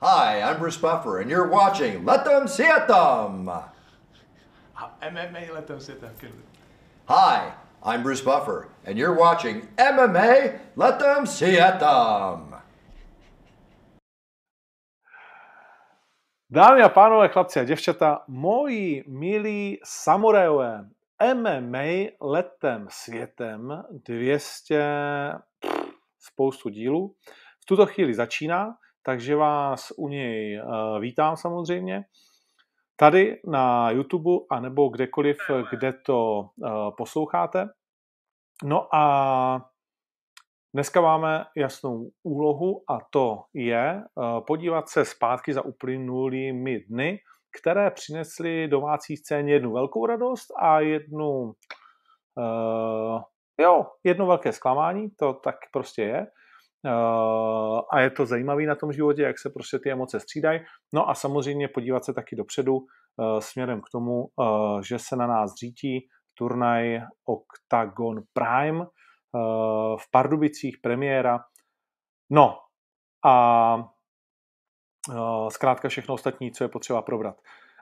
Hi, I'm Bruce Buffer, and you're watching Let Them See It Them. MMA let them sit there. Hi, I'm Bruce Buffer, and you're watching MMA Let Them See It Them. Dámy a pánové, chlapci a děvčata, moji milí samurajové, MMA letem světem 200 spoustu dílů. V tuto chvíli začíná, takže vás u něj uh, vítám samozřejmě. Tady na YouTube a nebo kdekoliv, kde to uh, posloucháte. No a dneska máme jasnou úlohu a to je uh, podívat se zpátky za uplynulými dny, které přinesly domácí scéně jednu velkou radost a jednu uh, jo, jedno velké zklamání, to tak prostě je. Uh, a je to zajímavé na tom životě, jak se prostě ty emoce střídají. No a samozřejmě podívat se taky dopředu uh, směrem k tomu, uh, že se na nás řítí turnaj Octagon Prime v Pardubicích, premiéra. No a zkrátka všechno ostatní, co je potřeba probrat.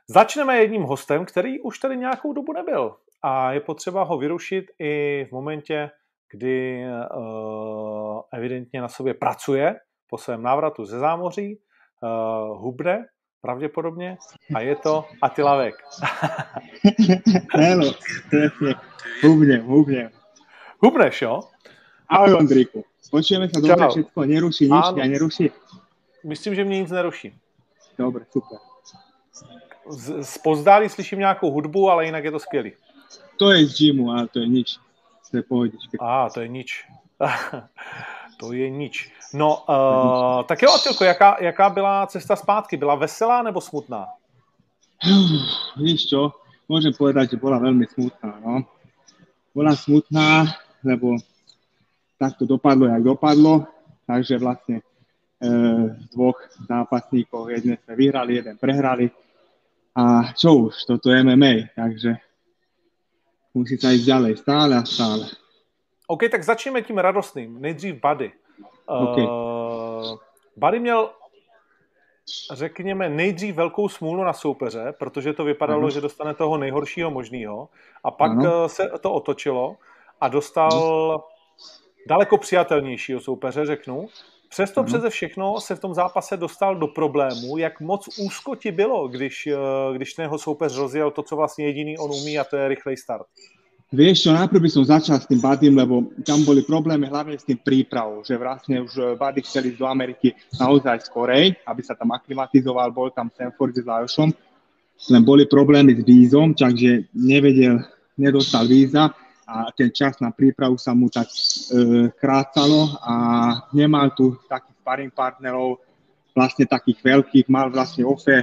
Začneme jedním hostem, který už tady nějakou dobu nebyl a je potřeba ho vyrušit i v momentě, kdy uh, evidentně na sobě pracuje po svém návratu ze zámoří, uh, hubne pravděpodobně a je to Atilavek. Áno, presne. Hubne, hubne. Hubneš, jo? Ahoj, Ondríku. Počujeme sa dobre všetko, neruší nič, Áno. ja neruší. Myslím, že mě nic neruší. Dobre, super. Z, z pozdálí slyším nějakou hudbu, ale jinak je to skvělý. To je z gymu, ale to je nič. To je pohodička. A, to je nič. to je nič. No, uh, tak jo, Atilko, jaká, jaká byla cesta zpátky? Byla veselá nebo smutná? Víš čo, môžem povedať, že bola veľmi smutná, no. Bola smutná, lebo tak to dopadlo, jak dopadlo, takže vlastne e, dvoch zápasníkov, jedne sme vyhrali, jeden prehrali. A čo už, toto je MMA, takže musí sa ísť ďalej, stále a stále. OK, tak začneme tím radostným. Nejdřív Buddy. Okay. Uh, Buddy měl, řekněme, nejdřív velkou smůlu na soupeře, protože to vypadalo, Ano. že dostane toho nejhoršího možného. A pak Ano. uh, se to otočilo a dostal daleko přijatelnějšího soupeře, řeknu. Přesto Ano. přeze všechno se v tom zápase dostal do problému, jak moc úzko ti bylo, když, uh, když ten jeho soupeř rozjel to, co vlastně jediný on umí a to je rychlej start. Vieš čo, najprv by som začal s tým Badym, lebo tam boli problémy hlavne s tým prípravou, že vlastne už eh, Buddy chcel ísť do Ameriky naozaj skorej, aby sa tam aklimatizoval, bol tam Stanford s Lajošom, len boli problémy s vízom, takže nevedel, nedostal víza a ten čas na prípravu sa mu tak e, krácalo a nemal tu takých sparring partnerov, vlastne takých veľkých, mal vlastne Ofe,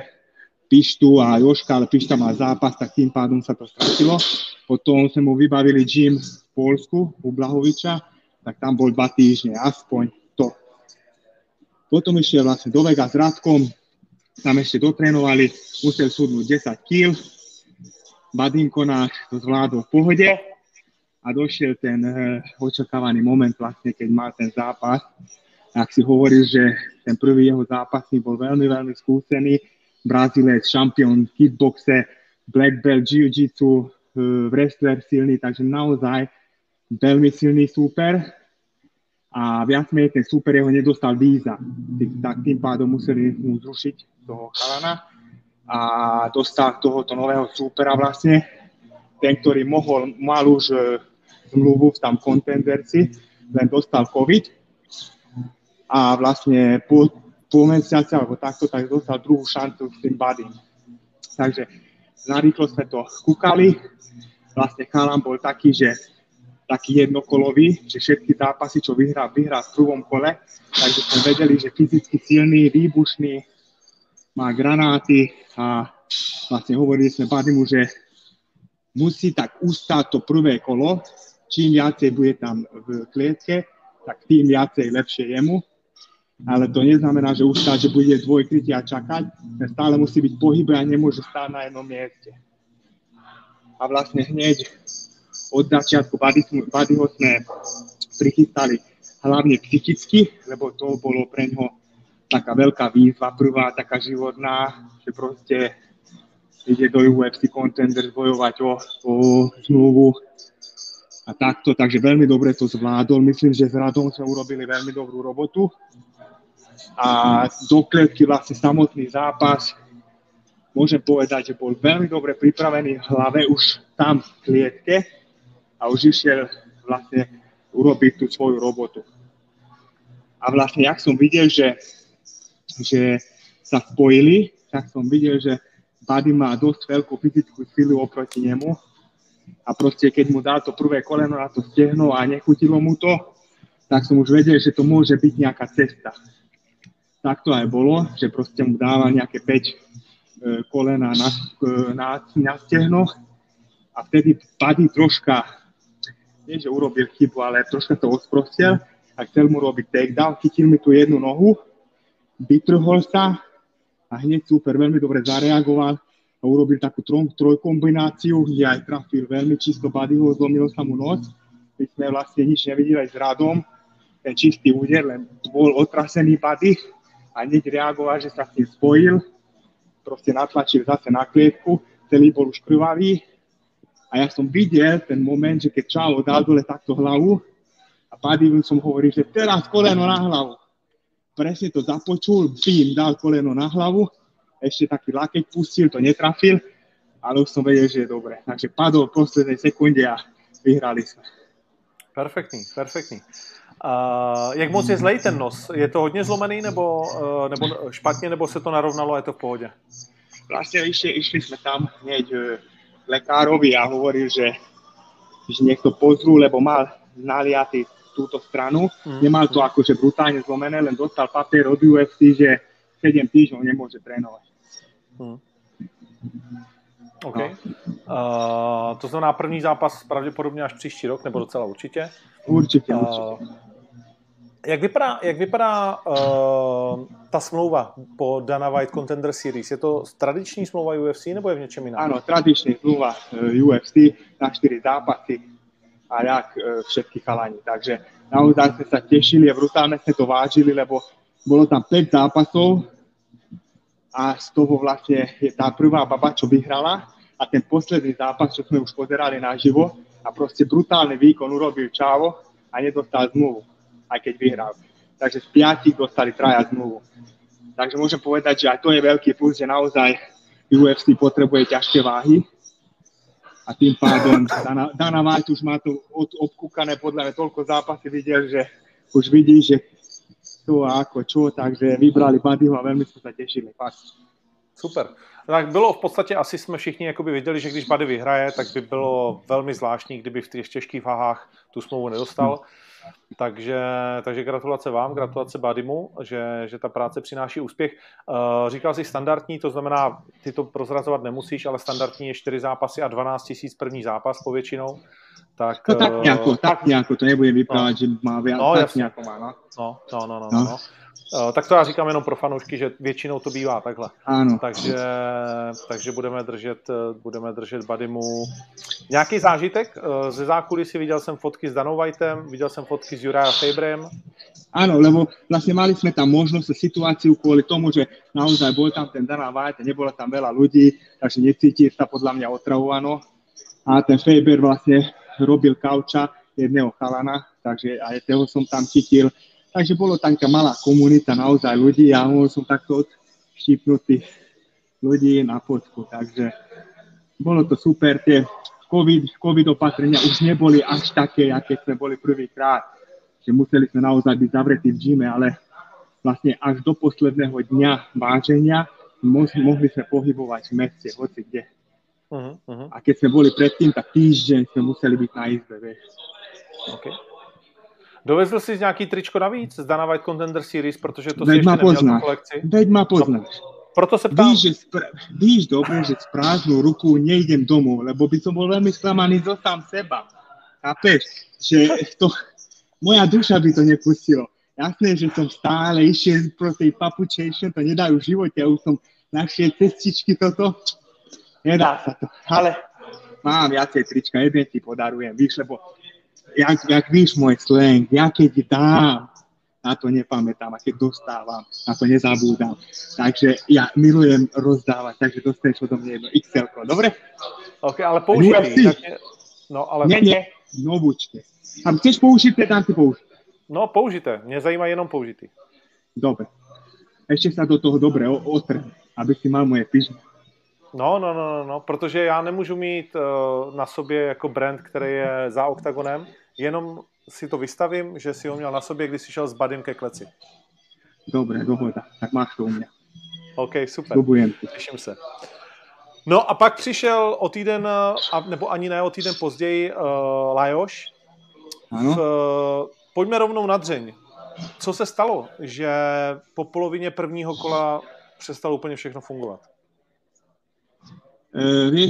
Pištu a Joška, ale Pišta má zápas, tak tým pádom sa to stratilo. Potom sme mu vybavili gym v Polsku, u Blahoviča, tak tam bol dva týždne, aspoň to. Potom išiel vlastne do Vega s Radkom, tam ešte dotrénovali, musel súdnuť 10 kg, Badinko náš to zvládol v pohode a došiel ten eh, očakávaný moment vlastne, keď mal ten zápas. Ak si hovoríš, že ten prvý jeho zápasník bol veľmi, veľmi skúsený, Brazílec, šampión v kickboxe, black belt, jiu-jitsu, eh, wrestler silný, takže naozaj veľmi silný súper a viac menej ten súper jeho nedostal víza. Tak tým pádom museli mu zrušiť toho chalana a dostal tohoto nového súpera vlastne, ten, ktorý mohol, mal už zmluvu v tam kontenderci, len dostal COVID a vlastne pol, pol mesiaca alebo takto, tak dostal druhú šancu s tým badym. Takže narýchlo sme to kúkali. Vlastne chalan bol taký, že taký jednokolový, že všetky zápasy, čo vyhrá, vyhrá v prvom kole. Takže sme vedeli, že fyzicky silný, výbušný, má granáty a vlastne hovorili sme Badimu, že musí tak ustáť to prvé kolo, čím viacej bude tam v klietke, tak tým viacej lepšie jemu ale to neznamená, že už že bude dvojkrytie a čakať, ten stále musí byť pohybe a nemôže stáť na jednom mieste. A vlastne hneď od začiatku Buddy- Buddyho sme prichystali hlavne psychicky, lebo to bolo pre ňo taká veľká výzva, prvá taká životná, že proste ide do UFC Contenders bojovať o, o zmluvu a takto, takže veľmi dobre to zvládol. Myslím, že s Radom sme urobili veľmi dobrú robotu a do vlastne samotný zápas môžem povedať, že bol veľmi dobre pripravený v už tam v klietke a už išiel vlastne urobiť tú svoju robotu. A vlastne, jak som videl, že, že sa spojili, tak som videl, že Buddy má dosť veľkú fyzickú silu oproti nemu a proste keď mu dal to prvé koleno na to stehno a nechutilo mu to, tak som už vedel, že to môže byť nejaká cesta. Tak to aj bolo, že proste mu dáva nejaké 5 e, kolena na, e, na, na stehno a vtedy Buddy troška, nie že urobil chybu, ale troška to osprostil a chcel mu robiť takedown, chytil mi tu jednu nohu, vytrhol sa a hneď super, veľmi dobre zareagoval a urobil takú troj, trojkombináciu, kde aj trafil veľmi čisto Buddyho, zlomil sa mu noc. My sme vlastne nič nevideli s Radom, ten čistý úder, len bol otrasený Buddy a hneď reagoval, že sa s tým spojil, proste natlačil zase na klietku, celý bol už krvavý. A ja som videl ten moment, že keď Čavo dal dole takto hlavu, a Paddy som hovoril, že teraz koleno na hlavu. Presne to započul, bím, dal koleno na hlavu, ešte taký lakeť pustil, to netrafil, ale už som vedel, že je dobre. Takže padol v poslednej sekunde a vyhrali sme. Perfektní, perfektní. Uh, jak moc je zlej ten nos? Je to hodně zlomený nebo, uh, nebo špatně, nebo se to narovnalo a je to v pohodě? Vlastne išli, išli sme tam hneď uh, lekárovi a hovoril, že, že nech to pozrú, lebo mal naliatý túto stranu. Mm. Nemal to akože brutálne zlomené, len dostal papier od UFC, že 7 týždňov nemôže trénovať. Mm. OK. No. Uh, to znamená první zápas pravděpodobně až příští rok, nebo docela určitě. Určitě, určitě. Uh, jak vypadá, jak vypadá uh, ta smlouva po Dana White Contender Series? Je to tradiční smlouva UFC nebo je v něčem jiném? Áno, tradiční smlouva UFC na 4 zápasy a jak e, všetky chalani. Takže naozaj sme sa tešili a brutálne sme to vážili, lebo bolo tam 5 zápasov a z toho vlastne je tá prvá baba, čo vyhrala a ten posledný zápas, čo sme už pozerali naživo a proste brutálny výkon urobil Čávo a nedostal zmluvu, aj keď vyhral. Takže z piatich dostali traja zmluvu. Takže môžem povedať, že aj to je veľký plus, že naozaj UFC potrebuje ťažké váhy a tým pádom Dana, Dana White už má to od, obkúkané, podľa mňa toľko zápasy videl, že už vidí, že to a ako čo, takže vybrali Buddyho a veľmi sme sa tešili. Fakt. Super. Tak bylo v podstatě, asi jsme všichni jakoby viděli, že když Buddy vyhraje, tak by bylo velmi zvláštní, kdyby v těch těžkých váhách tu smlouvu nedostal. Takže, takže gratulace vám, gratulace Badimu, že, že ta práce přináší úspěch. Uh, říkal jsi standardní, to znamená, ty to prozrazovat nemusíš, ale standardní je 4 zápasy a 12 tisíc první zápas povětšinou. Tak, no tak eh, nějako, tak nějako, to nebudem vyprávět, no, že má viac, no, tak jasný. nějako má, no. No, no, no, no, no. no. Uh, tak to já říkám jenom pro fanoušky, že většinou to bývá takhle. Ano. Takže, takže budeme držet, budeme držet Badimu. Nějaký zážitek uh, ze zákulisí? Viděl jsem fotky s Danou Whiteem, viděl jsem fotky s Juraja Fabrem. Áno, lebo vlastne mali sme tam možnosť situáciu kvôli tomu, že naozaj bol tam ten Dana White, nebola tam veľa ľudí, takže necíti sa podľa mňa otravovano. A ten Faber vlastne robil kauča jedného chalana, takže aj toho som tam chytil Takže bolo taká malá komunita naozaj ľudí a mohol som takto odštípnutý ľudí na fotku. Takže bolo to super. Tie COVID, COVID opatrenia už neboli až také, aké sme boli prvýkrát. Že museli sme naozaj byť zavretí v gyme, ale vlastne až do posledného dňa váženia mohli sme pohybovať v meste, hoci kde. Uh-huh, uh-huh. A keď sme boli predtým, tak týždeň sme museli byť na izbe, vieš. Okay. Dovezl jsi nějaký tričko navíc z Dana White Contender Series, protože to si ještě neměl kolekci? Veď ma poznáš. Proto se ptám. Víš, že spra- víš dobre, že s prázdnou rukou nejdem domů, lebo by som bol veľmi sklamaný zo sám seba. Chápeš? Že to, moja duša by to nepustilo. Jasné, že som stále išiel pro tej papučejšie, to nedajú v živote, ja už som našiel cestičky toto. Nedá sa to. Ale mám viacej trička, jeden ti podarujem, víš, lebo jak, jak víš môj slang, ja keď dám na to nepamätám a keď dostávam, na to nezabúdam. Takže ja milujem rozdávať, takže dostaneš odo mňa jedno XL, dobre? Ok, ale použitý. Tak. No, ale... Nie, nie, novúčke. A chceš použité, dám ti použité. No, použité. Mě zajímá jenom použitý. Dobre. Ešte sa do toho dobre otrhne, aby si mal moje pyžmy. No, no, no, no, no, protože já nemůžu mít uh, na sobě jako brand, který je za oktagonem, jenom si to vystavím, že si ho měl na sobě, když jsi šel s Badym ke kleci. Dobre, dohoda. Tak máš to u mě. OK, super. Dobujem Těším se. No a pak přišel o týden, a, nebo ani ne o týden později, uh, Lajoš. Ano. V, uh, pojďme rovnou na dřeň. Co se stalo, že po polovině prvního kola přestalo úplně všechno fungovat? Uh,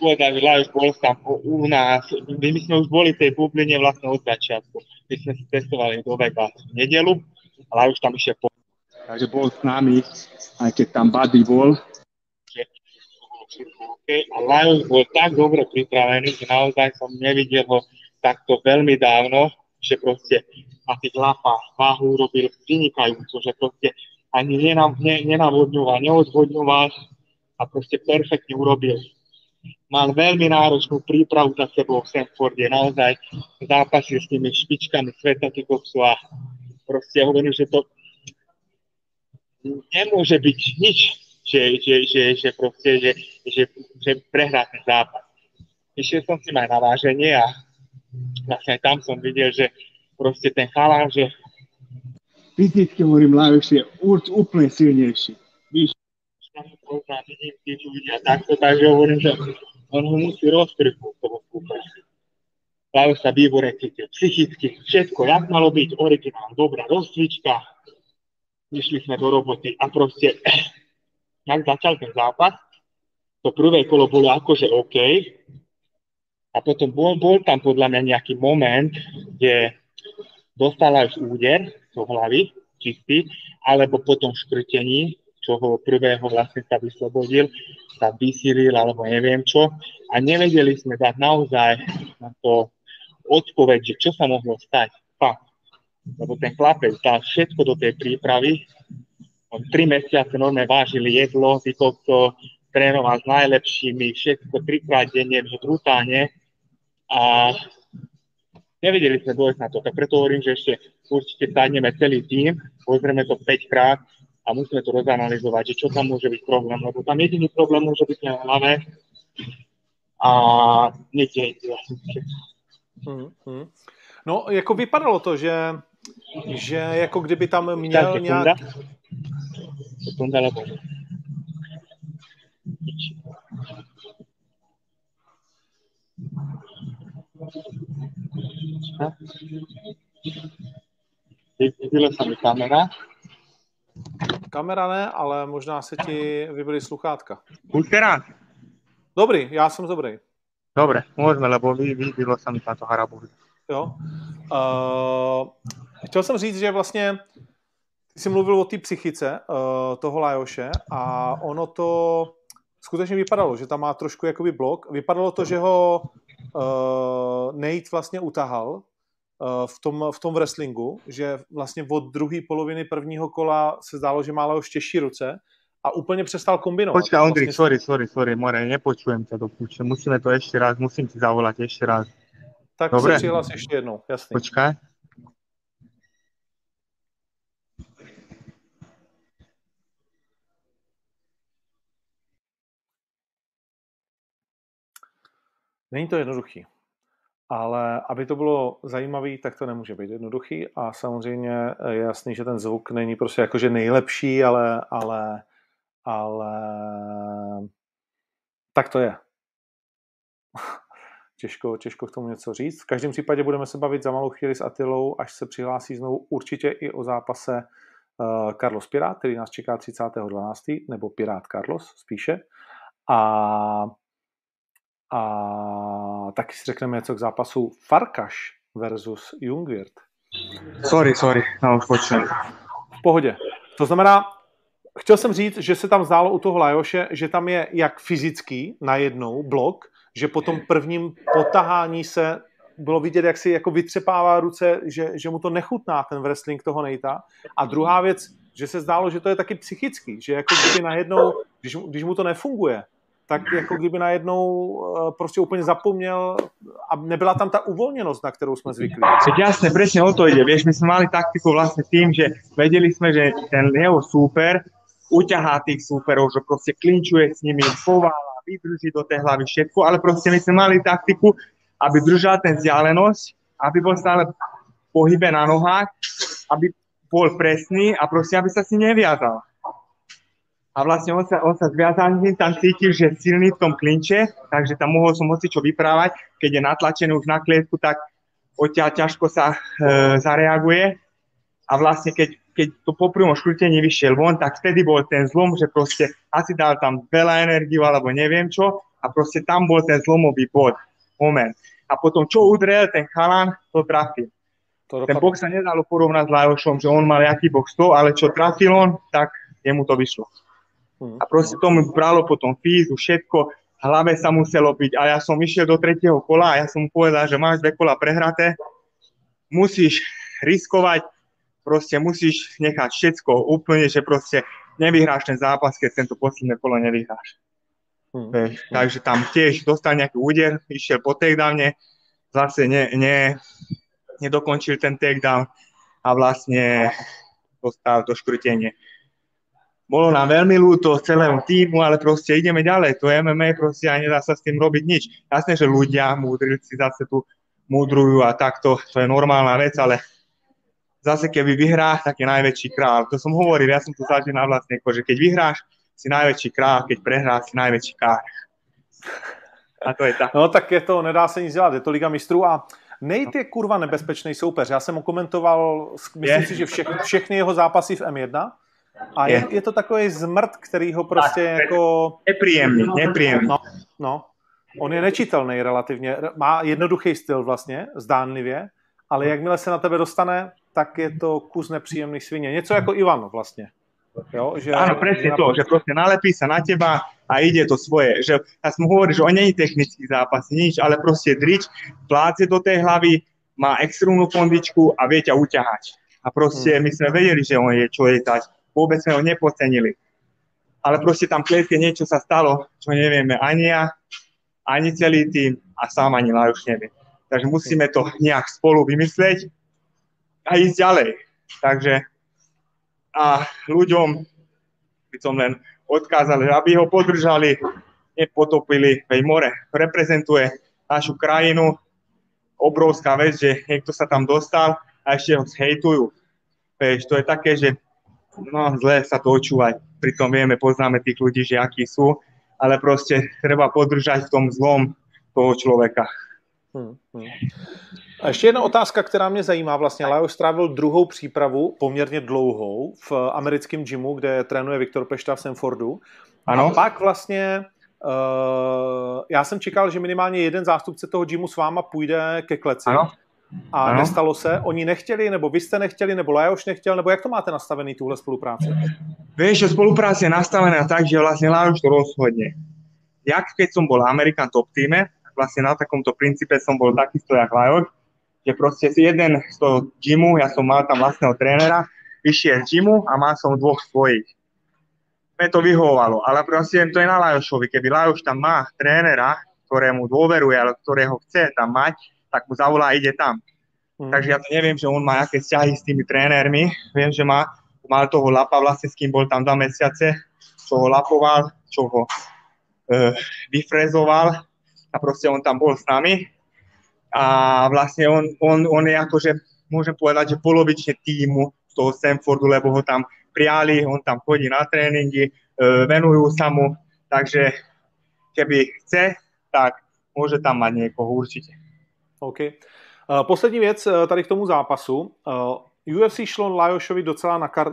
povedať, že Lajos bol tam u nás, my, my sme už boli v tej bubline vlastne od začiatku. My sme si testovali do Vega v nedelu, a Lajos tam išiel po takže bol s nami, aj keď tam Buddy bol. a Lajos bol tak dobre pripravený, že naozaj som nevidel ho takto veľmi dávno, že proste na tých lapách váhu robil vynikajúco, že proste ani nenavodňoval, neodvodňoval a proste perfektne urobil. Mal veľmi náročnú prípravu za sebou v Stanforde, naozaj zápasil s tými špičkami sveta koksu a proste hovorím, že to nemôže byť nič, že, že, že, že proste, že, že, že prehrá ten zápas. Išiel som si aj na váženie a vlastne aj tam som videl, že proste ten chalán, že fyzicky hovorím, Lajos je úplne silnejší. Víš, poznám, vidím tí ľudia takto, takže hovorím, že on ho musí roztrhnúť toho súpera. Lajos sa výborne cítil psychicky, všetko, jak malo byť, originál, dobrá rozcvička, išli sme do roboty a proste, jak začal ten zápas, to prvé kolo bolo akože OK, a potom bol, bol tam podľa mňa nejaký moment, kde dostala už úder do hlavy, čistý, alebo po tom škrtení, čo ho prvého vlastne sa vyslobodil, sa vysílil, alebo neviem čo. A nevedeli sme dať naozaj na to odpoveď, že čo sa mohlo stať. Fakt lebo ten chlapec dal všetko do tej prípravy. On tri mesiace normálne vážil jedlo, ty to trénoval s najlepšími, všetko trikrát denne, brutálne. A nevedeli sme dôjsť na to. Tak preto hovorím, že ešte určite sadneme celý tým, pozrieme to 5 krát a musíme to rozanalizovať, že čo tam môže byť problém, lebo tam jediný problém môže byť na hlave a niekde mm-hmm. No, jako vypadalo to, že že jako kdyby tam měl tak, nějak... Sekunda. Vybila sa mi kamera. Kamera ne, ale možná se ti vybili sluchátka. Už teraz? Dobrý, já jsem dobrý. Dobre, môžeme, lebo vybilo sa mi táto harabu. Jo. Uh, chtěl jsem říct, že vlastně ty jsi mluvil o té psychice uh, toho Lajoše a ono to skutečně vypadalo, že tam má trošku jakoby blok. Vypadalo to, že ho uh, Nate vlastně utahal uh, v, tom, v tom wrestlingu, že vlastně od druhé poloviny prvního kola se zdálo, že má Lajoš těžší ruce a úplně přestal kombinovat. Počkaj, Ondrik, vlastně... sorry, sorry, sorry, More, nepočujem ťa do púče. Musíme to ešte raz, musím ti zavolať ešte raz. Tak Dobre. se přihlas ještě jednou, jasný. Počkaj. Není to jednoduchý. Ale aby to bylo zajímavé, tak to nemůže být jednoduchý a samozřejmě je jasný, že ten zvuk není prostě jakože nejlepší, ale, ale, ale tak to je těžko, těžko k tomu něco říct. V každém případě budeme se bavit za malou chvíli s Atilou, až se přihlásí znovu určitě i o zápase uh, Carlos Pirát, který nás čeká 30.12., nebo Pirát Carlos spíše. A, a taky si řekneme něco k zápasu Farkaš versus Jungwirth. Sorry, sorry, no počujem. V pohodě. To znamená, chtěl jsem říct, že se tam zdálo u toho Lajoše, že tam je jak fyzický najednou blok, že po tom prvním potahání se bylo vidět, jak si jako vytřepává ruce, že, že mu to nechutná ten wrestling toho Nejta. A druhá věc, že se zdálo, že to je taky psychický, že jako kdyby najednou, když, když mu to nefunguje, tak jako kdyby najednou eh, prostě úplně zapomněl a nebyla tam ta uvolněnost, na kterou jsme zvyklí. Tak jasne, presne o to ide. Vieš, my sme mali taktiku vlastne tým, že vedeli sme, že ten jeho súper uťahá tých súperov, že proste klinčuje s nimi, povála, vydrží do tej hlavy všetko, ale proste my sme mali taktiku, aby držal ten vzdialenosť, aby bol stále pohybe na nohách, aby bol presný a proste, aby sa s ním neviazal. A vlastne on sa, on sa zviazaný tam cítil, že je silný v tom klinče, takže tam mohol som moci čo vyprávať. Keď je natlačený už na klietku, tak odtiaľ ťažko sa e, zareaguje. A vlastne keď, keď to po prvom škrutení vyšiel von, tak vtedy bol ten zlom, že proste asi dal tam veľa energiu alebo neviem čo a proste tam bol ten zlomový bod, moment. A potom čo udrel ten chalan, to trafil. To Ten box sa nedalo porovnať s Lajošom, že on mal jaký box 100, ale čo trafil on, tak jemu to vyšlo. Hmm. A proste to mi bralo potom fízu, všetko, hlave sa muselo byť. A ja som išiel do tretieho kola a ja som mu povedal, že máš dve kola prehraté, musíš riskovať, proste musíš nechať všetko úplne, že proste nevyhráš ten zápas, keď tento posledné kolo nevyhráš. Hmm. Takže tam tiež dostal nejaký úder, išiel po takedowne, zase ne, ne, nedokončil ten takedown a vlastne dostal to škrutenie. Bolo nám veľmi ľúto celému týmu, ale proste ideme ďalej. To je MMA proste a nedá sa s tým robiť nič. Jasné, že ľudia, múdrilci zase tu múdrujú a takto, to je normálna vec, ale zase keby vyhrá, tak je najväčší král. To som hovoril, ja som to zažil na vlastnej kože. Keď vyhráš, si najväčší král, keď prehráš, si najväčší kár. A to je tak. No tak je to, nedá se nic dělat, je to Liga mistrů a Nate je kurva nebezpečný soupeř. Já jsem ho komentoval, myslím Je. si, že vše, všechny jeho zápasy v M1 a je, Je. to takový zmrt, který ho prostě Tak, jako, Nepríjemný, nepríjemný. no, no, on je nečitelný relativně, má jednoduchý styl vlastně, zdánlivě, ale jakmile se na tebe dostane, tak je to kus nepříjemný svině. Něco jako Ivan vlastně. Jo, že, Áno, presne to, že proste nalepí sa na teba a ide to svoje. Že, ja som hovoril, že on je technický zápas, nič, ale proste drič, pláce do tej hlavy, má extrémnu kondičku a vie ťa uťahať. A proste my sme vedeli, že on je je tať. Vôbec sme ho nepocenili. Ale proste tam v klietke niečo sa stalo, čo nevieme ani ja, ani celý tým a sám ani Lajoš nevie. Takže musíme to nejak spolu vymysleť a ísť ďalej. Takže a ľuďom by som len odkázal, aby ho podržali, nepotopili, veď more reprezentuje našu krajinu, obrovská vec, že niekto sa tam dostal a ešte ho zhejtujú. Veď to je také, že no, zle sa to očúvať, pritom vieme, poznáme tých ľudí, že akí sú, ale proste treba podržať v tom zlom toho človeka. Hmm, hmm. A ještě jedna otázka, která mě zajímá. Vlastně Lajos strávil druhou přípravu, poměrně dlouhou, v americkém gymu, kde trénuje Viktor Pešta v Sanfordu. Ano? A pak vlastně uh, já jsem čekal, že minimálně jeden zástupce toho gymu s váma půjde ke kleci. Ano? A Ano. nestalo se. Oni nechtěli, nebo vy jste nechtěli, nebo Lajoš nechtěl, nebo jak to máte nastavený, tuhle spolupráci? Vieš, že spolupráca je nastavená tak, že vlastne Lároš to rozhodne. Jak keď som bol American Top Teame, tak vlastne na takomto princípe som bol takisto jak Lajoš, že proste si jeden z toho gymu, ja som mal tam vlastného trénera, vyšiel z gymu a mal som dvoch svojich. Mne to vyhovovalo, ale proste to je na Lajošovi. Keby Lajoš tam má trénera, ktorému dôveruje, ale ktorého chce tam mať, tak mu zavolá a ide tam. Hmm. Takže ja to neviem, že on má aké vzťahy s tými trénermi. Viem, že má, mal toho Lapa vlastne, s kým bol tam dva mesiace, čo ho lapoval, čo ho e, vyfrezoval a proste on tam bol s nami. A vlastne on, on, on je akože, môžem povedať, že polovične týmu z toho Stanfordu, lebo ho tam prijali, on tam chodí na tréningy, e, venujú sa mu, takže keby chce, tak môže tam mať niekoho určite. OK. Uh, poslední věc uh, tady k tomu zápasu. Uh, UFC šlo Lajošovi docela na, kar,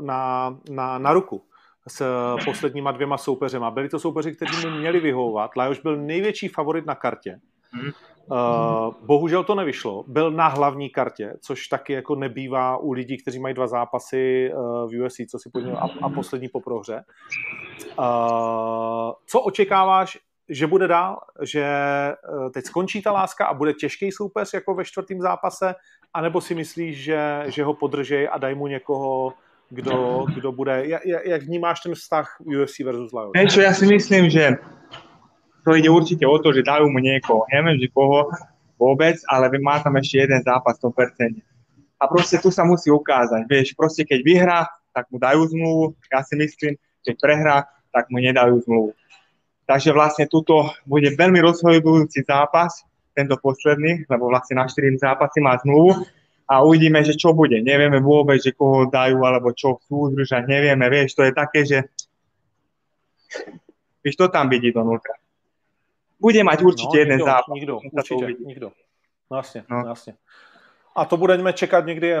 na, na, na ruku s posledníma dvěma soupeřema. Byli to soupeři, kteří mu měli vyhovovat. Lajoš byl největší favorit na kartě. Bohužel to nevyšlo. Byl na hlavní kartě, což taky jako nebývá u lidí, kteří mají dva zápasy v UFC, co si podíval, a, a poslední po prohře. Co očekáváš že bude dál, že eh, teď skončí ta láska a bude těžký soupeř jako ve čtvrtém zápase, anebo si myslíš, že, že ho podržej a daj mu někoho, kdo, kdo bude, jak, jak vnímáš ten vztah UFC versus Lions? Niečo, ja si myslím, že to ide určite o to, že dajú mu niekoho. Neviem, že koho vôbec, ale má tam ešte jeden zápas 100%. A proste tu sa musí ukázať. Vieš, proste keď vyhrá, tak mu dajú zmluvu. Ja si myslím, keď prehrá, tak mu nedajú zmluvu. Takže vlastne tuto bude veľmi rozhodujúci zápas, tento posledný, lebo vlastne na 4 zápasy má zmluvu a uvidíme, že čo bude. Nevieme vôbec, že koho dajú, alebo čo chcú udržať, nevieme, vieš, to je také, že vieš, to tam vidí donútra. Bude mať určite no, jeden nikdo, zápas. Nikdo, uvidí. nikdo. No, jasně, No. no. jasně. A to budeme čekat někdy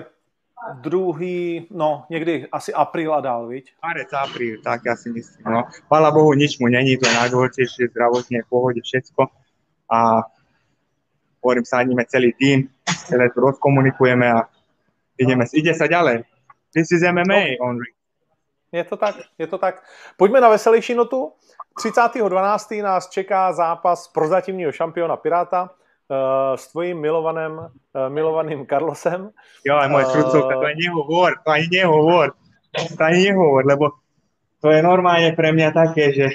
druhý, no někdy asi apríl a dál, viď? Marec, apríl, tak ja si myslím. No. Chvala Bohu, nič mu není, to je najdôležitejšie, zdravotne, v pohode, všetko. A hovorím, sadíme celý tým, celé to rozkomunikujeme a ideme, ide sa ďalej. This is MMA, Henry. Je to tak, je to tak. Pojďme na veselější notu. 30.12. nás čeká zápas prozatímního šampiona Piráta s tvojím milovaným, uh, milovaným Carlosem. Jo, aj moje A- srdcovka, to ani nehovor, to ani nehovor, to ani nehovor, lebo to je normálne pre mňa také, že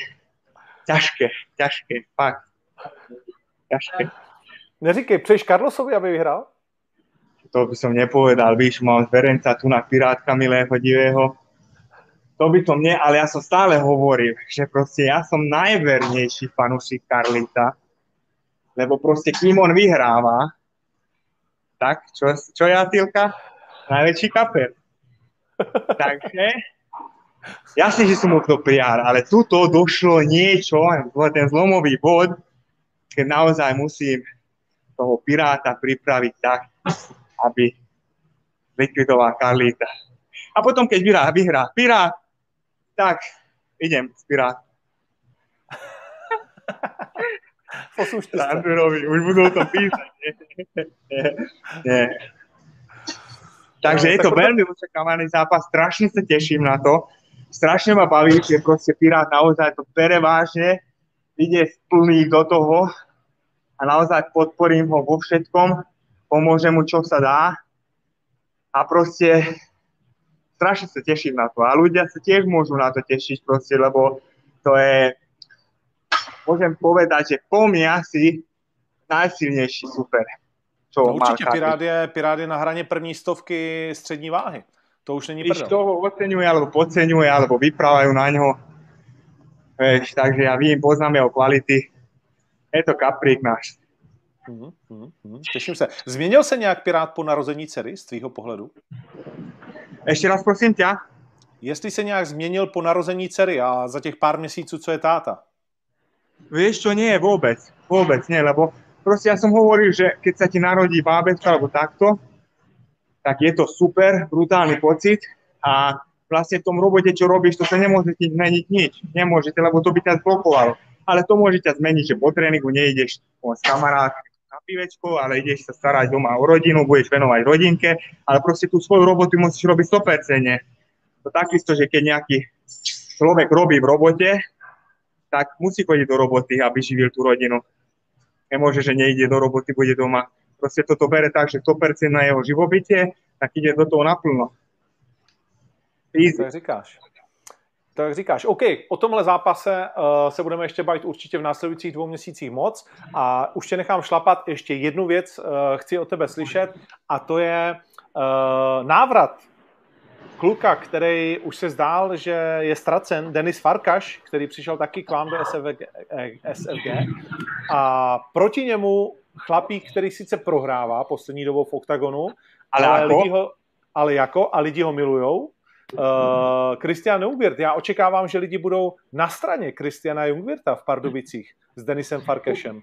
ťažké, ťažké, fakt. Ťažké. Neříkej, přeješ Carlosovi, aby vyhrál? to by som nepovedal, víš, mám zverenca tu na Pirátka milého, divého. To by som nie, ale ja som stále hovoril, že proste ja som najvernejší fanúšik Karlita, lebo proste kým on vyhráva, tak, čo, čo ja, Tilka? Najväčší kaper. Takže, jasne, že som mu to prijal, ale tuto došlo niečo, ten zlomový bod, keď naozaj musím toho Piráta pripraviť tak, aby likvidoval Karlíta. A potom, keď vyhrá, vyhrá Pirát, tak idem s Pirát. Poslušte se. Randurovi, už budú to písať. Takže je to veľmi očakávaný zápas, strašne sa teším na to. Strašne ma baví, že proste Pirát naozaj to bere vážne, ide plný do toho a naozaj podporím ho vo všetkom, pomôžem mu, čo sa dá a proste strašne sa teším na to a ľudia sa tiež môžu na to tešiť proste, lebo to je, môžem povedať, že po mne asi najsilnejší super. Čo No, určitě. Pirát je, Pirát je na hraně první stovky střední váhy. To už není prdel. toho oceňuje, alebo podceňuje, alebo vyprávajú na ňo. Vieš, takže ja vím, poznám jeho kvality. Je to kaprík náš. Mhm, mhm, mhm. Těším se. Změnil se nějak Pirát po narození dcery z tvýho pohledu? Ešte raz prosím ťa. Jestli se nějak změnil po narození dcery a za těch pár měsíců, co je táta? Vieš čo, nie, vôbec. Vôbec nie, lebo proste ja som hovoril, že keď sa ti narodí bábetko alebo takto, tak je to super, brutálny pocit a vlastne v tom robote, čo robíš, to sa nemôže ti zmeniť nič. Nemôžete, lebo to by ťa zblokovalo. Ale to môže ťa zmeniť, že po tréningu nejdeš s kamarátmi na pivečko, ale ideš sa starať doma o rodinu, budeš venovať rodinke, ale proste tú svoju robotu musíš robiť 100%. To takisto, že keď nejaký človek robí v robote, tak musí chodiť do roboty, aby živil tú rodinu. Nemôže, že nejde do roboty, bude doma. Proste toto bere tak, že 100% na jeho živobytie, tak ide do toho naplno. Easy. Tak říkáš. Tak říkáš, OK, o tomhle zápase uh, se budeme ještě bavit určitě v následujících dvou měsících moc a už tě nechám šlapat. Ještě jednu věc uh, chci od tebe slyšet a to je uh, návrat kluka, který už se zdál, že je ztracen, Denis Farkaš, který přišel taky k vám do SFG, eh, SFG a proti němu chlapík, který sice prohrává poslední dobou v OKTAGONu, Ale ale, ako? lidi ho, ale jako a lidi ho milujou. Uh, Christian Jungwirth, já očekávám, že lidi budou na straně Christiana Jungwirta v Pardubicích s Denisem Farkešem.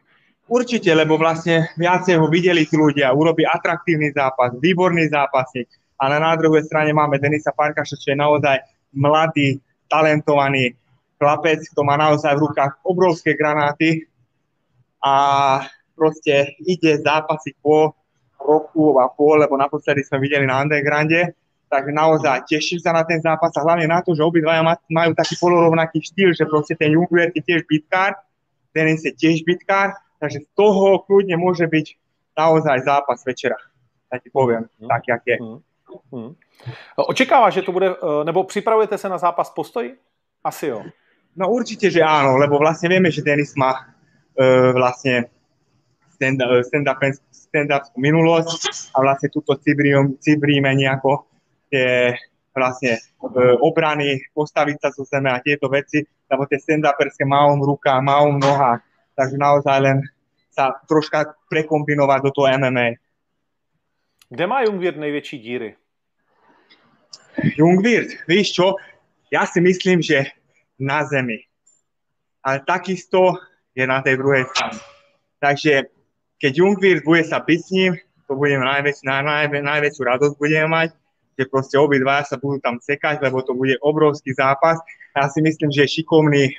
Určite, lebo vlastne viacej ho videli tí ľudia, urobí atraktívny zápas, výborný zápasník. Ale na druhej strane máme Denisa Farkaša, čo je naozaj mladý, talentovaný chlapec, kto má naozaj v rukách obrovské granáty a proste ide zápasiť po roku a pol, lebo naposledy sme videli na Undergrounde, takže naozaj teším sa na ten zápas a hlavne na to, že obidvaja ma- majú taký polorovnaký štýl, že proste ten Jungwirth je tiež bitkár Denis je tiež bitkár, takže z toho kľudne môže byť naozaj zápas večera. Tak ti poviem, hmm. tak jak je. Hmm. Hmm. Očekáváš, že to bude, eh, nebo připravujete se na zápas postoj? Asi jo. No určite, že áno, lebo vlastne vieme, že Denis má uh, vlastne stand-up stand minulosť a vlastne túto cibríme nejako tie vlastne e, obrany, postaviť sa zo zeme a tieto veci, lebo tie stand-uperské máom ruka, máom noha, takže naozaj len sa troška prekombinovať do toho MMA. Kde má Jungwirth největší díry? Jungwirth, víš čo, ja si myslím, že na zemi. Ale takisto je na tej druhej strane. Takže keď Jungwirth bude sa byť s ním, to budeme najväč, naj, naj, najväčšiu radosť budeme mať, že proste obidva sa budú tam sekať, lebo to bude obrovský zápas. Ja si myslím, že šikovný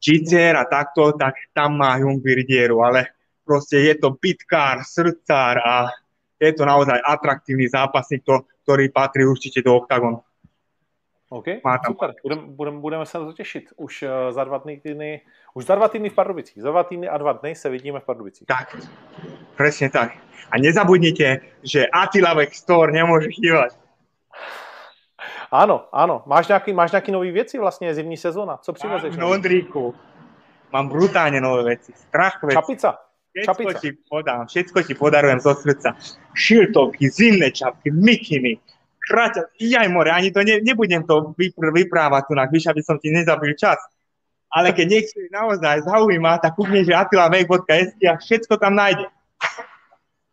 Čicer a takto, tak tam má Jungwirth dieru, ale proste je to bitkár, srdcár a je to naozaj atraktívny zápasník, to, ktorý patrí určite do oktagonu. OK, super. Budeme, budem, budeme se na to těšit. Už uh, za dva týdny, už za dva týdny v Pardubicích. Za dva týdny a dva dny se vidíme v Pardubicích. Tak, presne tak. A nezabudnite, že Atilavek Store nemôže chýbať. Ano, ano. Máš nějaký, máš nějaký nový věci vlastně, zimní sezóna? Co přivezeš? Mám Ondríku. Mám brutálne nové veci. Strach veci. Čapica. Všetko Čapica. ti podám, všetko ti podarujem zo srdca. Šiltovky, zimné čapky, mikiny, kraťa, jaj more, ani to ne, nebudem to vypr- vyprávať tu, víš, aby som ti nezabil čas. Ale keď niekto naozaj zaujíma, tak kúkne, že atilavek.sk a všetko tam nájde.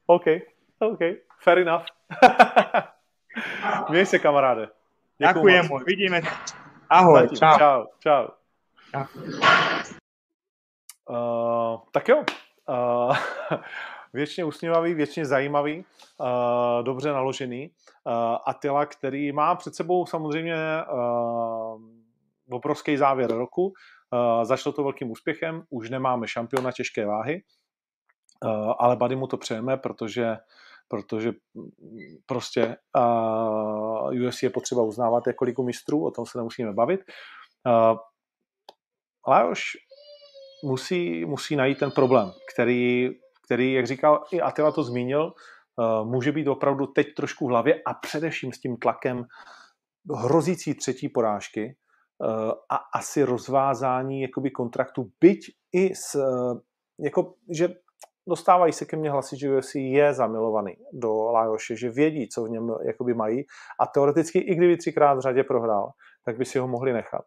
OK, OK, fair enough. Měj se, kamaráde. Ďakujem, vidíme sa. Ahoj, Zatím. čau. Čau, čau. čau. Uh, tak jo, uh, věčně usměvavý, věčně zajímavý, uh, dobře naložený. Uh, Atila, který má před sebou samozřejmě obrovský závěr roku. Uh, začalo to velkým úspěchem, už nemáme šampiona těžké váhy, ale Bady mu to přejeme, protože protože prostě UFC je potřeba uznávat jako ligu mistrů, o tom se nemusíme bavit. Uh, musí, musí najít ten problém, který který, jak říkal i Atila to zmínil, eh, může být opravdu teď trošku v hlavě a především s tím tlakem hrozící třetí porážky eh, a asi rozvázání jakoby kontraktu, byť i s, eh, jako, že dostávají se ke mně hlasy, že UFC je zamilovaný do Lajoše, že vědí, co v něm jakoby mají a teoreticky i kdyby třikrát v řadě prohrál, tak by si ho mohli nechat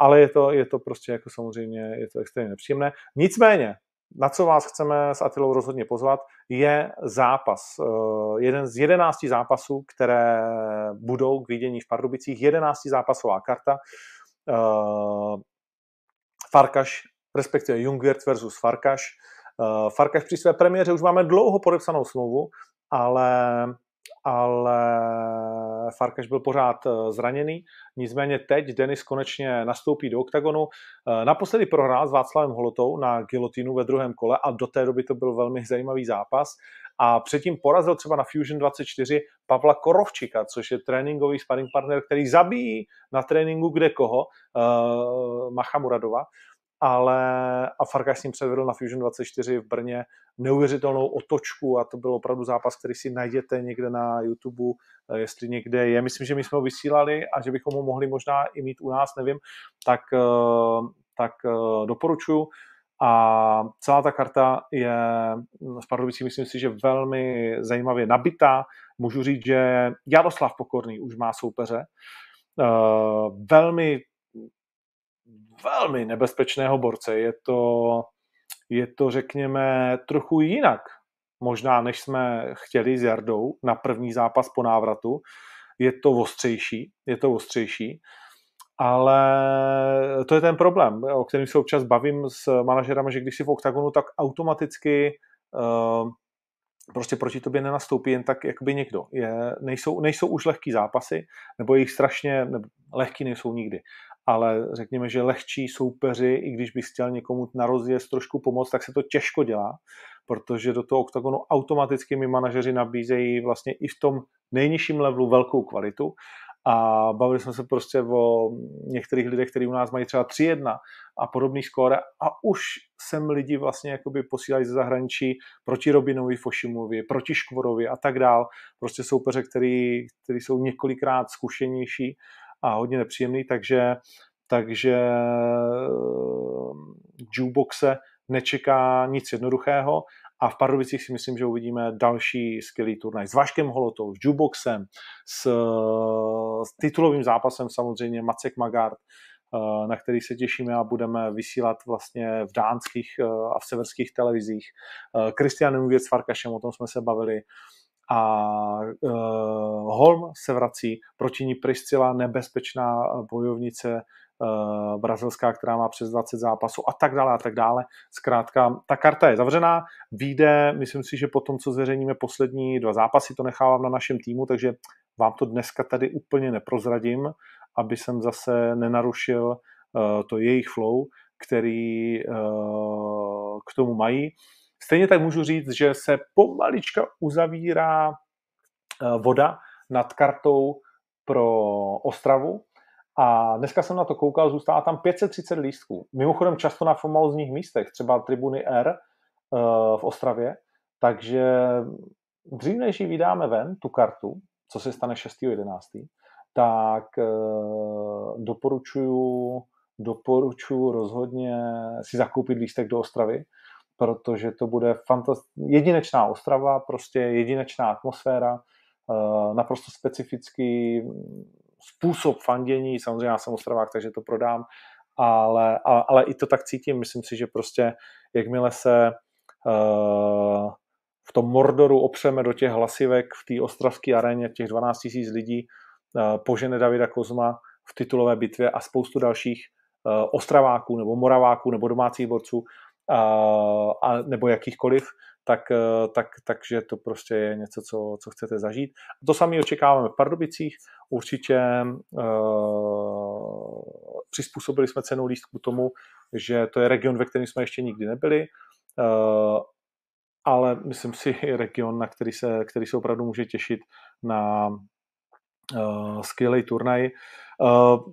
ale je to, je to prostě jako samozřejmě, je to extrémně nepříjemné. Nicméně, na co vás chceme s Atilou rozhodně pozvat, je zápas. Eh, jeden z jedenácti zápasů, které budou k vidění v Pardubicích. Jedenácti zápasová karta. Eh, Farkaš, respektive Jungwirth versus Farkaš. Eh, Farkaš při své premiéře už máme dlouho podepsanou smlouvu, ale ale Farkaš byl pořád eh, zraněný. Nicméně teď Denis konečně nastoupí do oktagonu. Eh, naposledy prohrál s Václavem Holotou na gilotinu ve druhém kole a do té doby to byl velmi zajímavý zápas. A předtím porazil třeba na Fusion 24 Pavla Korovčika, což je tréninkový sparring partner, který zabíjí na tréninku kde koho, uh, Macha Muradova ale a Farkas s ním předvedl na Fusion 24 v Brně neuvěřitelnou otočku a to byl opravdu zápas, který si najděte někde na YouTube, eh, jestli někde je. Myslím, že my jsme ho vysílali a že bychom ho mohli možná i mít u nás, nevím, tak, eh, tak eh, doporučuji. A celá ta karta je z Pardubicí, myslím si, že velmi zajímavě nabitá. Můžu říct, že Jaroslav Pokorný už má soupeře. Velmi velmi nebezpečného borce. Je to, je to, řekněme, trochu jinak, možná než jsme chtěli s Jardou na první zápas po návratu. Je to ostřejší, je to ostřejší, ale to je ten problém, o kterém se občas bavím s manažerami, že když jsi v oktagonu, tak automaticky uh, prostě proti tobě nenastoupí jen tak jakoby někdo. Je, nejsou, nejsou už lehký zápasy, nebo jich strašně, nebo lehký nejsou nikdy ale řekněme, že lehčí soupeři, i když bys chtěl někomu na rozjezd trošku pomoct, tak se to těžko dělá, protože do toho oktagonu automaticky mi manažeři nabízejí vlastně i v tom nejnižším levelu velkou kvalitu. A bavili jsme se prostě o některých lidech, kteří u nás mají třeba 3-1 a podobný skóre. A už sem lidi vlastně jakoby posílají ze zahraničí proti Robinovi Fošimovi, proti Škvorovi a tak dál. Prostě soupeře, který, který jsou několikrát zkušenější a hodně nepříjemný, takže takže eh, jukeboxe nečeká nic jednoduchého a v Pardubicích si myslím, že uvidíme další skvělý turnaj s Vaškem Holotou, s jukeboxem, s, s titulovým zápasem samozřejmě Macek Magard, eh, na který se těšíme a budeme vysílat vlastně v dánských eh, a v severských televizích. Kristian Věc s Farkašem, o tom jsme se bavili a uh, Holm se vrací, proti ní Priscila, nebezpečná bojovnice uh, brazilská, která má přes 20 zápasů a tak dále a tak dále. Zkrátka, ta karta je zavřená, vyjde, myslím si, že po tom, co zveřejníme poslední dva zápasy, to nechávám na našem týmu, takže vám to dneska tady úplně neprozradím, aby jsem zase nenarušil uh, to jejich flow, který uh, k tomu mají. Stejně tak můžu říct, že se pomalička uzavírá voda nad kartou pro Ostravu, a dneska jsem na to koukal, zůstává tam 530 lístků. Mimochodem často na famózních místech, třeba tribuny R uh, v Ostravě. Takže dřív než ji vydáme ven, tu kartu, co se stane 6.11., tak uh, doporučuju, doporučuju rozhodně si zakoupit lístek do Ostravy, protože to bude fantast- jedinečná Ostrava, prostě jedinečná atmosféra, uh, naprosto specifický způsob fandění, samozřejmě já jsem Ostravák, takže to prodám, ale, ale, ale i to tak cítím, myslím si, že prostě jakmile se uh, v tom Mordoru opřeme do těch hlasivek v té ostravské aréně, těch 12 000 lidí, uh, požene Davida Kozma v titulové bitvě a spoustu dalších uh, ostraváků nebo moraváků nebo domácích borců, a, nebo jakýchkoliv, tak, eh, tak, takže to prostě je něco, co, co chcete zažít. A to sami očekáváme v Pardubicích. Určitě uh, přizpůsobili jsme cenu lístku tomu, že to je region, ve kterém jsme ještě nikdy nebyli, uh, ale myslím si region, na který se, který se opravdu může těšit na uh, skvělý turnaj. Uh,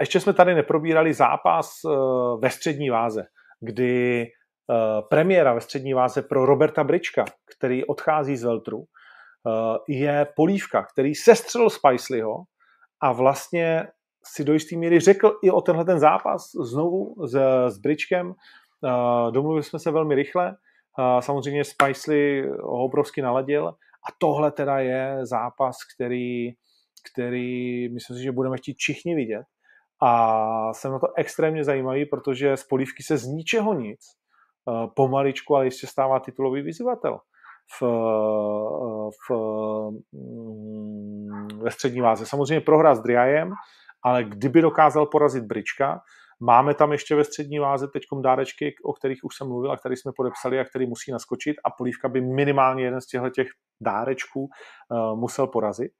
ještě jsme tady neprobírali zápas uh, ve střední váze, kdy Eh, premiéra ve střední váze pro Roberta Brička, který odchází z Veltru, eh, je Polívka, který sestřelil Spicelyho a vlastně si do jistý míry řekl i o tenhle ten zápas znovu s, s Bričkem. Eh, domluvili jsme se velmi rychle, samozřejmě Spicely ho obrovsky naladil a tohle teda je zápas, který, který myslím si, že budeme chtít všichni vidět. A jsem na to extrémně zajímavý, protože z polívky se z ničeho nic Eh, pomaličku, ale ještě stává titulový vyzývatel v, eh, v, mm, ve střední váze. Samozřejmě prohrá s Driajem, ale kdyby dokázal porazit Brička, Máme tam ještě ve střední váze teď dárečky, o kterých už jsem mluvil a které jsme podepsali a který musí naskočit a Polívka by minimálně jeden z těchto těch dárečků uh, musel porazit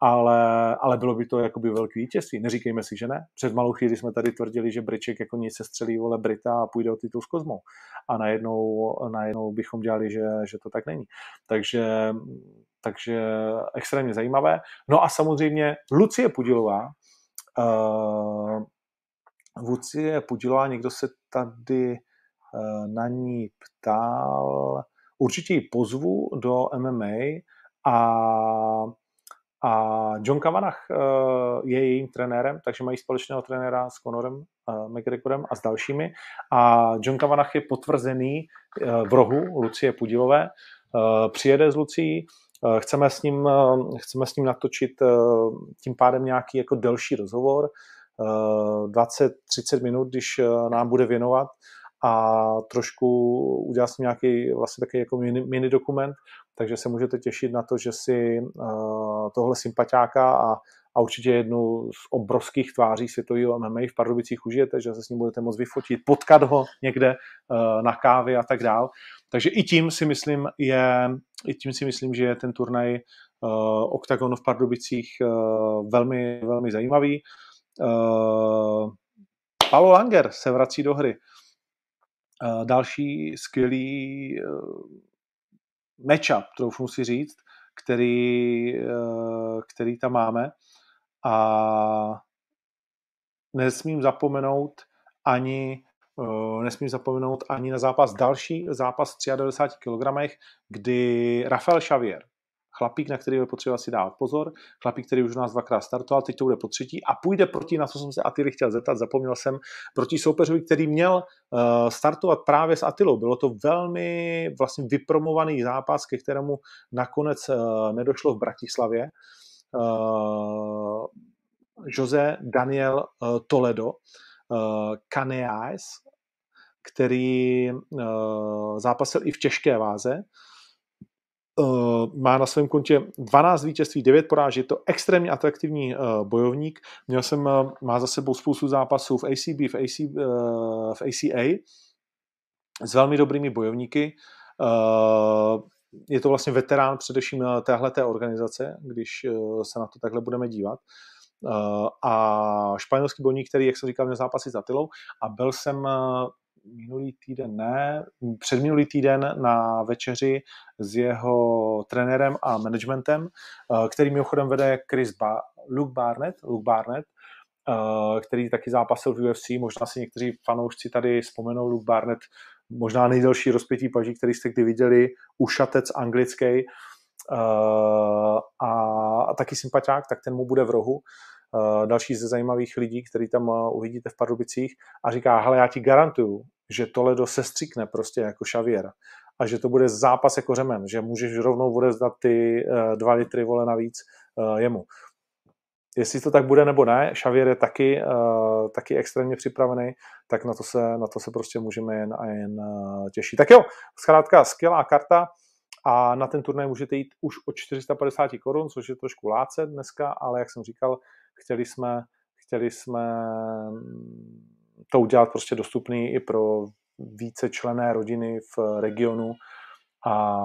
ale, ale bylo by to jakoby velký vítězství. Neříkejme si, že ne. Před malou chvíli jsme tady tvrdili, že Briček jako nic se střelí vole Brita a půjde o titul s Kozmou. A najednou, najednou bychom dělali, že, že to tak není. Takže, takže extrémně zajímavé. No a samozřejmě Lucie Pudilová, uh, Lucie Pudilová, někdo se tady uh, na ní ptal, určitě ji pozvu do MMA a a John Kavanagh eh, je jejím trenérem, takže mají společného trenéra s Conorem eh, McGregorem a s dalšími. A John Kavanagh je potvrzený eh, v rohu Lucie Pudilové. Přijede z Lucí, chceme s ním, chceme s ním natočit tím pádem nějaký jako delší rozhovor, 20-30 minut, když nám bude věnovat a trošku udělal jsem nějaký vlastně takový jako mini, mini dokument, takže se můžete těšit na to, že si uh, tohle sympatiáka a, a určitě jednu z obrovských tváří světového MMA v Pardubicích užijete, že se s ním budete moct vyfotit, potkat ho někde uh, na kávě a tak dál. Takže i tím si myslím, je, i tím si myslím, že je ten turnaj uh, OKTAGONu v Pardubicích velmi, velmi zajímavý. Paulo Langer se vrací do hry. Další skvělý matchup, troufnu si říct, který, uh, který tam máme. a nesmím zapomenout ani uh, nesmím zapomenout ani na zápas další, zápas v 93 kg, kdy Rafael Xavier, chlapík, na který je potřeba si dát pozor, chlapík, který už u nás dvakrát startoval, teď to bude po třetí a půjde proti, na co jsem se Atily chtěl zeptat, zapomněl jsem, proti soupeřovi, který měl uh, startovat právě s Atilou. Bylo to velmi vlastně vypromovaný zápas, ke kterému nakonec uh, nedošlo v Bratislavě. Uh, Jose Daniel Toledo, Caneas, který zápasil i v těžké váze, má na svém kontě 12 vítězství, 9 porážek, je to extrémně atraktivní uh, bojovník. Měl jsem, uh, má za sebou spoustu zápasů v ACB, v, AC, v ACA s velmi dobrými bojovníky. Je to vlastně veterán především téhleté organizace, když se na to takhle budeme dívat. A španělský bojovník, který, jak jsem říkal, měl zápasy za Tylou a byl jsem minulý týden ne, předminulý týden na večeři s jeho trenérem a managementem, eh, který mimochodem vede Chris ba- Luke Barnett, Luke Barnett, eh, který taky zápasil v UFC, možná si někteří fanoušci tady vzpomenou Luke Barnett, možná nejdelší rozpětí paží, který jste kdy viděli, ušatec anglický uh, a, a taky sympatiák, tak ten mu bude v rohu. Další ze zajímavých lidí, který tam uvidíte v Pardubicích a říká, hele, já ti garantuju, že Toledo se stříkne prostě jako šavěr a že to bude zápas jako řemen, že můžeš rovnou odezdat ty uh, dva litry vole navíc uh, jemu. Jestli to tak bude nebo ne, Xavier je taky, uh, taky extrémně připravený, tak na to, se, na to se prostě můžeme jen a jen těšit. Tak jo, zkrátka skvělá karta a na ten turnaj můžete jít už o 450 korun, což je trošku láce dneska, ale jak jsem říkal, chtěli jsme, chtěli jsme to udělat prostě dostupný i pro více člené rodiny v regionu a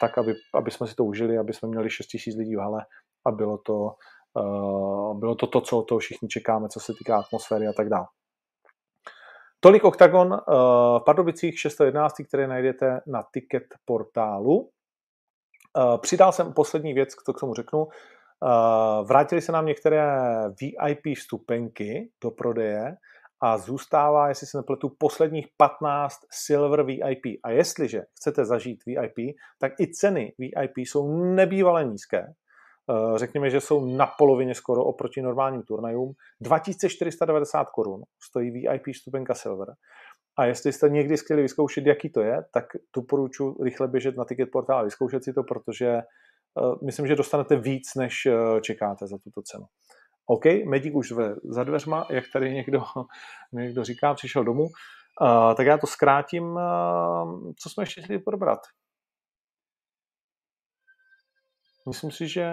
tak, aby, aby jsme si to užili, aby jsme měli 6 000 lidí v hale a bylo to, uh, bylo to to, co toho všichni čekáme, co se týká atmosféry a tak dále. Tolik OKTAGON uh, v Pardubicích 611, které najdete na ticket portálu. Uh, přidal jsem poslední věc, co k tomu řeknu. Vrátili se nám některé VIP vstupenky do prodeje a zůstává, jestli se nepletu, posledních 15 Silver VIP. A jestliže chcete zažít VIP, tak i ceny VIP jsou nebývalé nízké. Eh, řekněme, že jsou na polovině skoro oproti normálním turnajům. 2490 korun stojí VIP stupenka Silver. A jestli jste někdy chtěli vyzkoušet, jaký to je, tak doporučuji rychle běžet na ticket portál a vyzkoušet si to, protože eh, myslím, že dostanete víc, než eh, čekáte za tuto cenu. OK, Medík už ve, za dveřma, jak tady někdo, někdo říká, přišel domů. Uh, tak já to zkrátím. Uh, co jsme ještě chtěli probrat? Myslím si, že,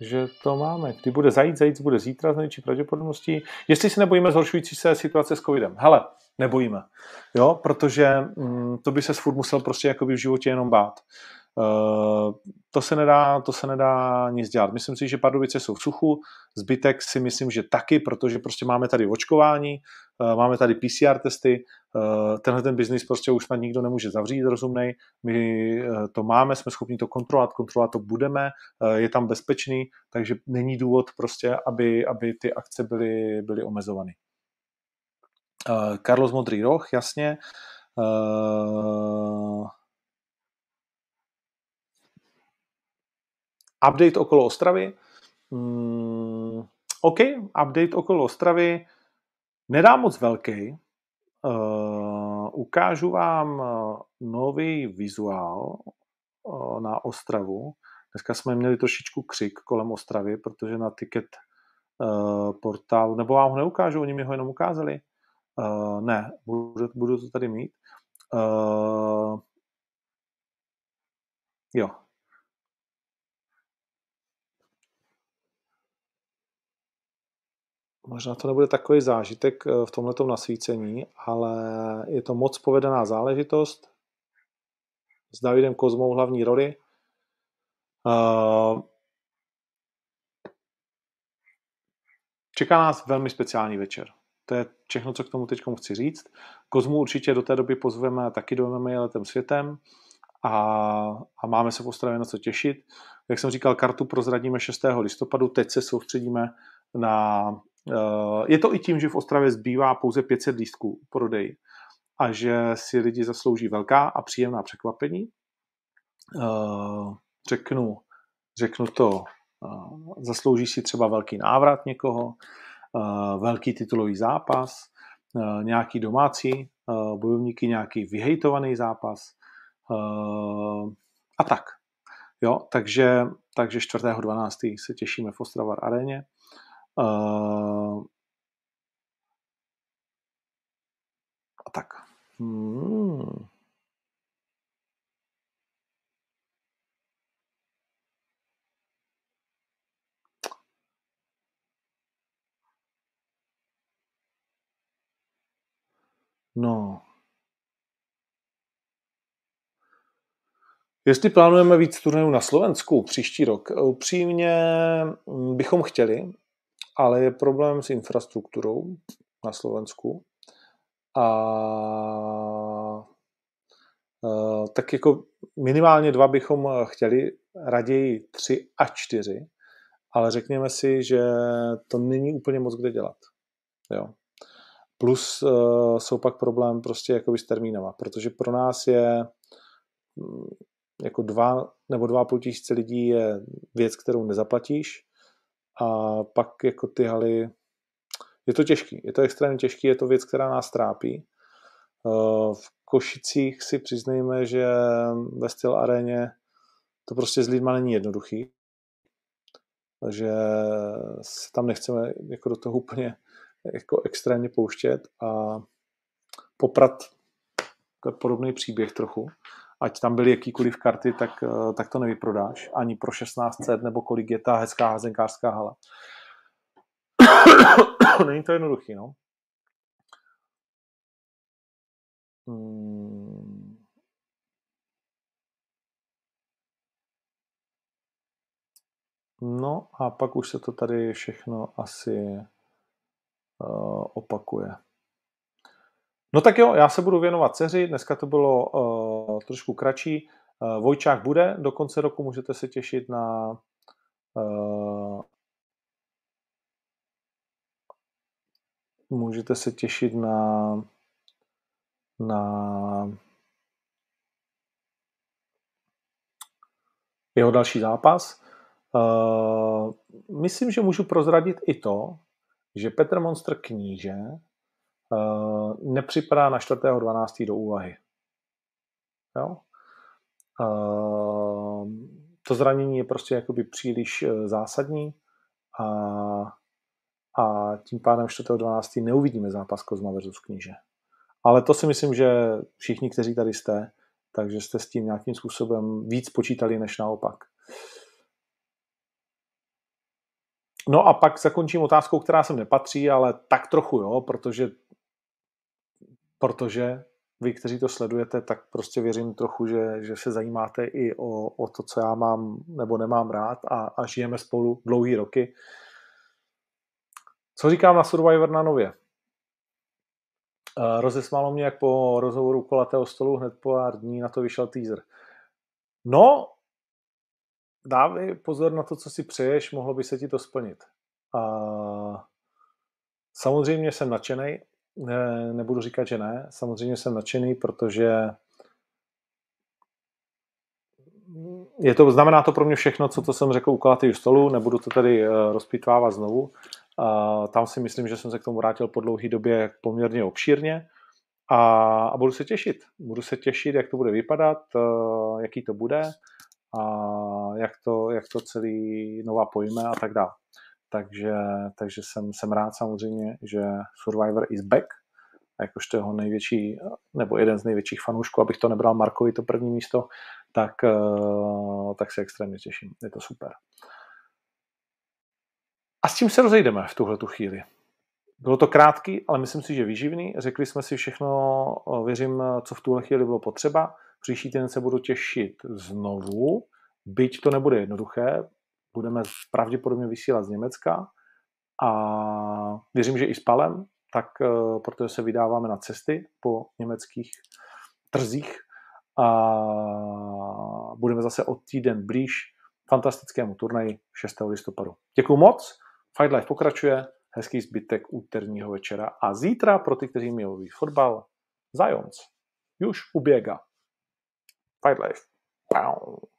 že to máme. Kdy bude zajít, zajít bude zítra z největší pravděpodobností. Jestli se nebojíme zhoršující se situace s covidem. Hele, nebojíme. Jo, protože mm, to by se furt musel prostě jako v životě jenom bát. Uh, to se, nedá, to se nedá nic dělat. Myslím si, že Pardubice jsou v suchu, zbytek si myslím, že taky, protože prostě máme tady očkování, uh, máme tady PCR testy, uh, tenhle ten biznis prostě už snad nikdo nemůže zavřít rozumnej, my to máme, jsme schopni to kontrolovat, kontrolovat to budeme, je tam bezpečný, takže není důvod prostě, aby, aby ty akce byly, byly omezovány. Carlos Modrý roh, jasně. Update okolo Ostravy. Mm, OK, update okolo Ostravy nedá moc velký. Uh, ukážu vám uh, nový vizuál uh, na Ostravu. Dneska jsme měli trošičku křik kolem Ostravy, protože na ticket uh, portálu, nebo vám ho neukážu, oni mi ho jenom ukázali. Uh, ne, budu, budu to tady mít. Uh, jo, možná to nebude takový zážitek eh, v tomto nasvícení, ale je to moc povedená záležitost s Davidem Kozmou hlavní roli. Eh, čeká nás velmi speciální večer. To je všechno, co k tomu teď chci říct. Kozmu určitě do té doby pozveme taky do MMA letem světem a, a máme se v Ostravě na co těšit. Jak jsem říkal, kartu prozradíme 6. listopadu, teď se soustředíme na... Uh, je to i tím, že v Ostravě zbývá pouze 500 lístků prodej a že si lidi zaslouží velká a příjemná překvapení. Uh, řeknu, řeknu to, uh, zaslouží si třeba velký návrat někoho, velký titulový zápas, nějaký domácí bojovníky, nějaký vyhejtovaný zápas a tak. Jo, takže, takže 4.12. se těšíme v Ostravar aréně. Uh, a tak. Hmm. No. Jestli plánujeme víc turnajů na Slovensku příští rok, upřímně mm, bychom chtěli, ale je problém s infrastrukturou na Slovensku. A e, tak jako minimálně dva bychom chtěli, raději tři a čtyři, ale řekněme si, že to není úplně moc kde dělat. Jo. Plus uh, jsou pak problém prostě jakoby s termínama, protože pro nás je mm, jako dva nebo dva půl tisíce lidí je věc, kterou nezaplatíš a pak jako ty haly je to těžký, je to extrémně těžký, je to věc, která nás trápí. Uh, v Košicích si přiznejme, že ve styl aréně to prostě s lidma není jednoduchý. Takže se tam nechceme jako do toho úplně jako extrémně pouštět a poprat to je podobný příběh trochu. Ať tam byly jakýkoliv karty, tak, eh, tak to nevyprodáš. Ani pro 1600 nebo kolik je ta hezká hazenkářská hala. Není to jednoduchý, no. Hmm. No a pak už se to tady všechno asi uh, opakuje. No tak jo, já se budu věnovat dceři, dneska to bylo uh, trošku kratší. Uh, Vojčák bude, do konce roku můžete se těšit na uh, můžete se těšit na na jeho další zápas. Uh, myslím, že můžu prozradit i to, že Petr Monster kníže nepřipadá na 4.12. do úvahy. Jo? Uh, to zranění je prostě jakoby příliš uh, zásadní a, a tím pádem 4.12. neuvidíme zápas Kozma versus kníže. Ale to si myslím, že všichni, kteří tady jste, takže jste s tím nějakým způsobem víc počítali než naopak. No a pak zakončím otázkou, která sem nepatří, ale tak trochu jo, protože, protože vy, kteří to sledujete, tak prostě věřím trochu, že, že se zajímáte i o, o to, co já mám nebo nemám rád a, a žijeme spolu dlouhý roky. Co říkám na Survivor na nově? Rozesmálo mě, jak po rozhovoru kolatého stolu hned po pár dní na to vyšel teaser. No, dávej pozor na to, co si přeješ, mohlo by se ti to splnit. A samozřejmě jsem nadšený, ne, nebudu říkat, že ne, samozřejmě jsem nadšený, protože je to, znamená to pro mě všechno, co to jsem řekl u kolatého stolu, nebudu to tady eh, rozpitvávat znovu. Tam si myslím, že jsem se k tomu vrátil po dlouhé době poměrně obšírně a, a budu se těšit. Budu se těšit, jak to bude vypadat, eh, jaký to bude a jak to, jak to celý nová pojme a tak dále. Takže, takže jsem, jsem rád samozřejmě, že Survivor is back, jakožto jeho největší, nebo jeden z největších fanoušků, abych to nebral Markovi to první místo, tak, eh, tak se extrémně těším. Je to super. A s tím se rozejdeme v tuhle tu chvíli. Bylo to krátký, ale myslím si, že výživný. Řekli jsme si všechno, věřím, co v tuhle chvíli bylo potřeba. Příští týden se budu těšit znovu, byť to nebude jednoduché. Budeme pravděpodobně vysílat z Německa a věřím, že i s Palem, tak protože se vydáváme na cesty po německých trzích a budeme zase o týden blíž fantastickému turnaji 6. listopadu. Děkuji moc, Fight Life pokračuje, hezký zbytek úterního večera a zítra pro ty, kteří milují fotbal, Zajons už uběga. Fight Life. Pow.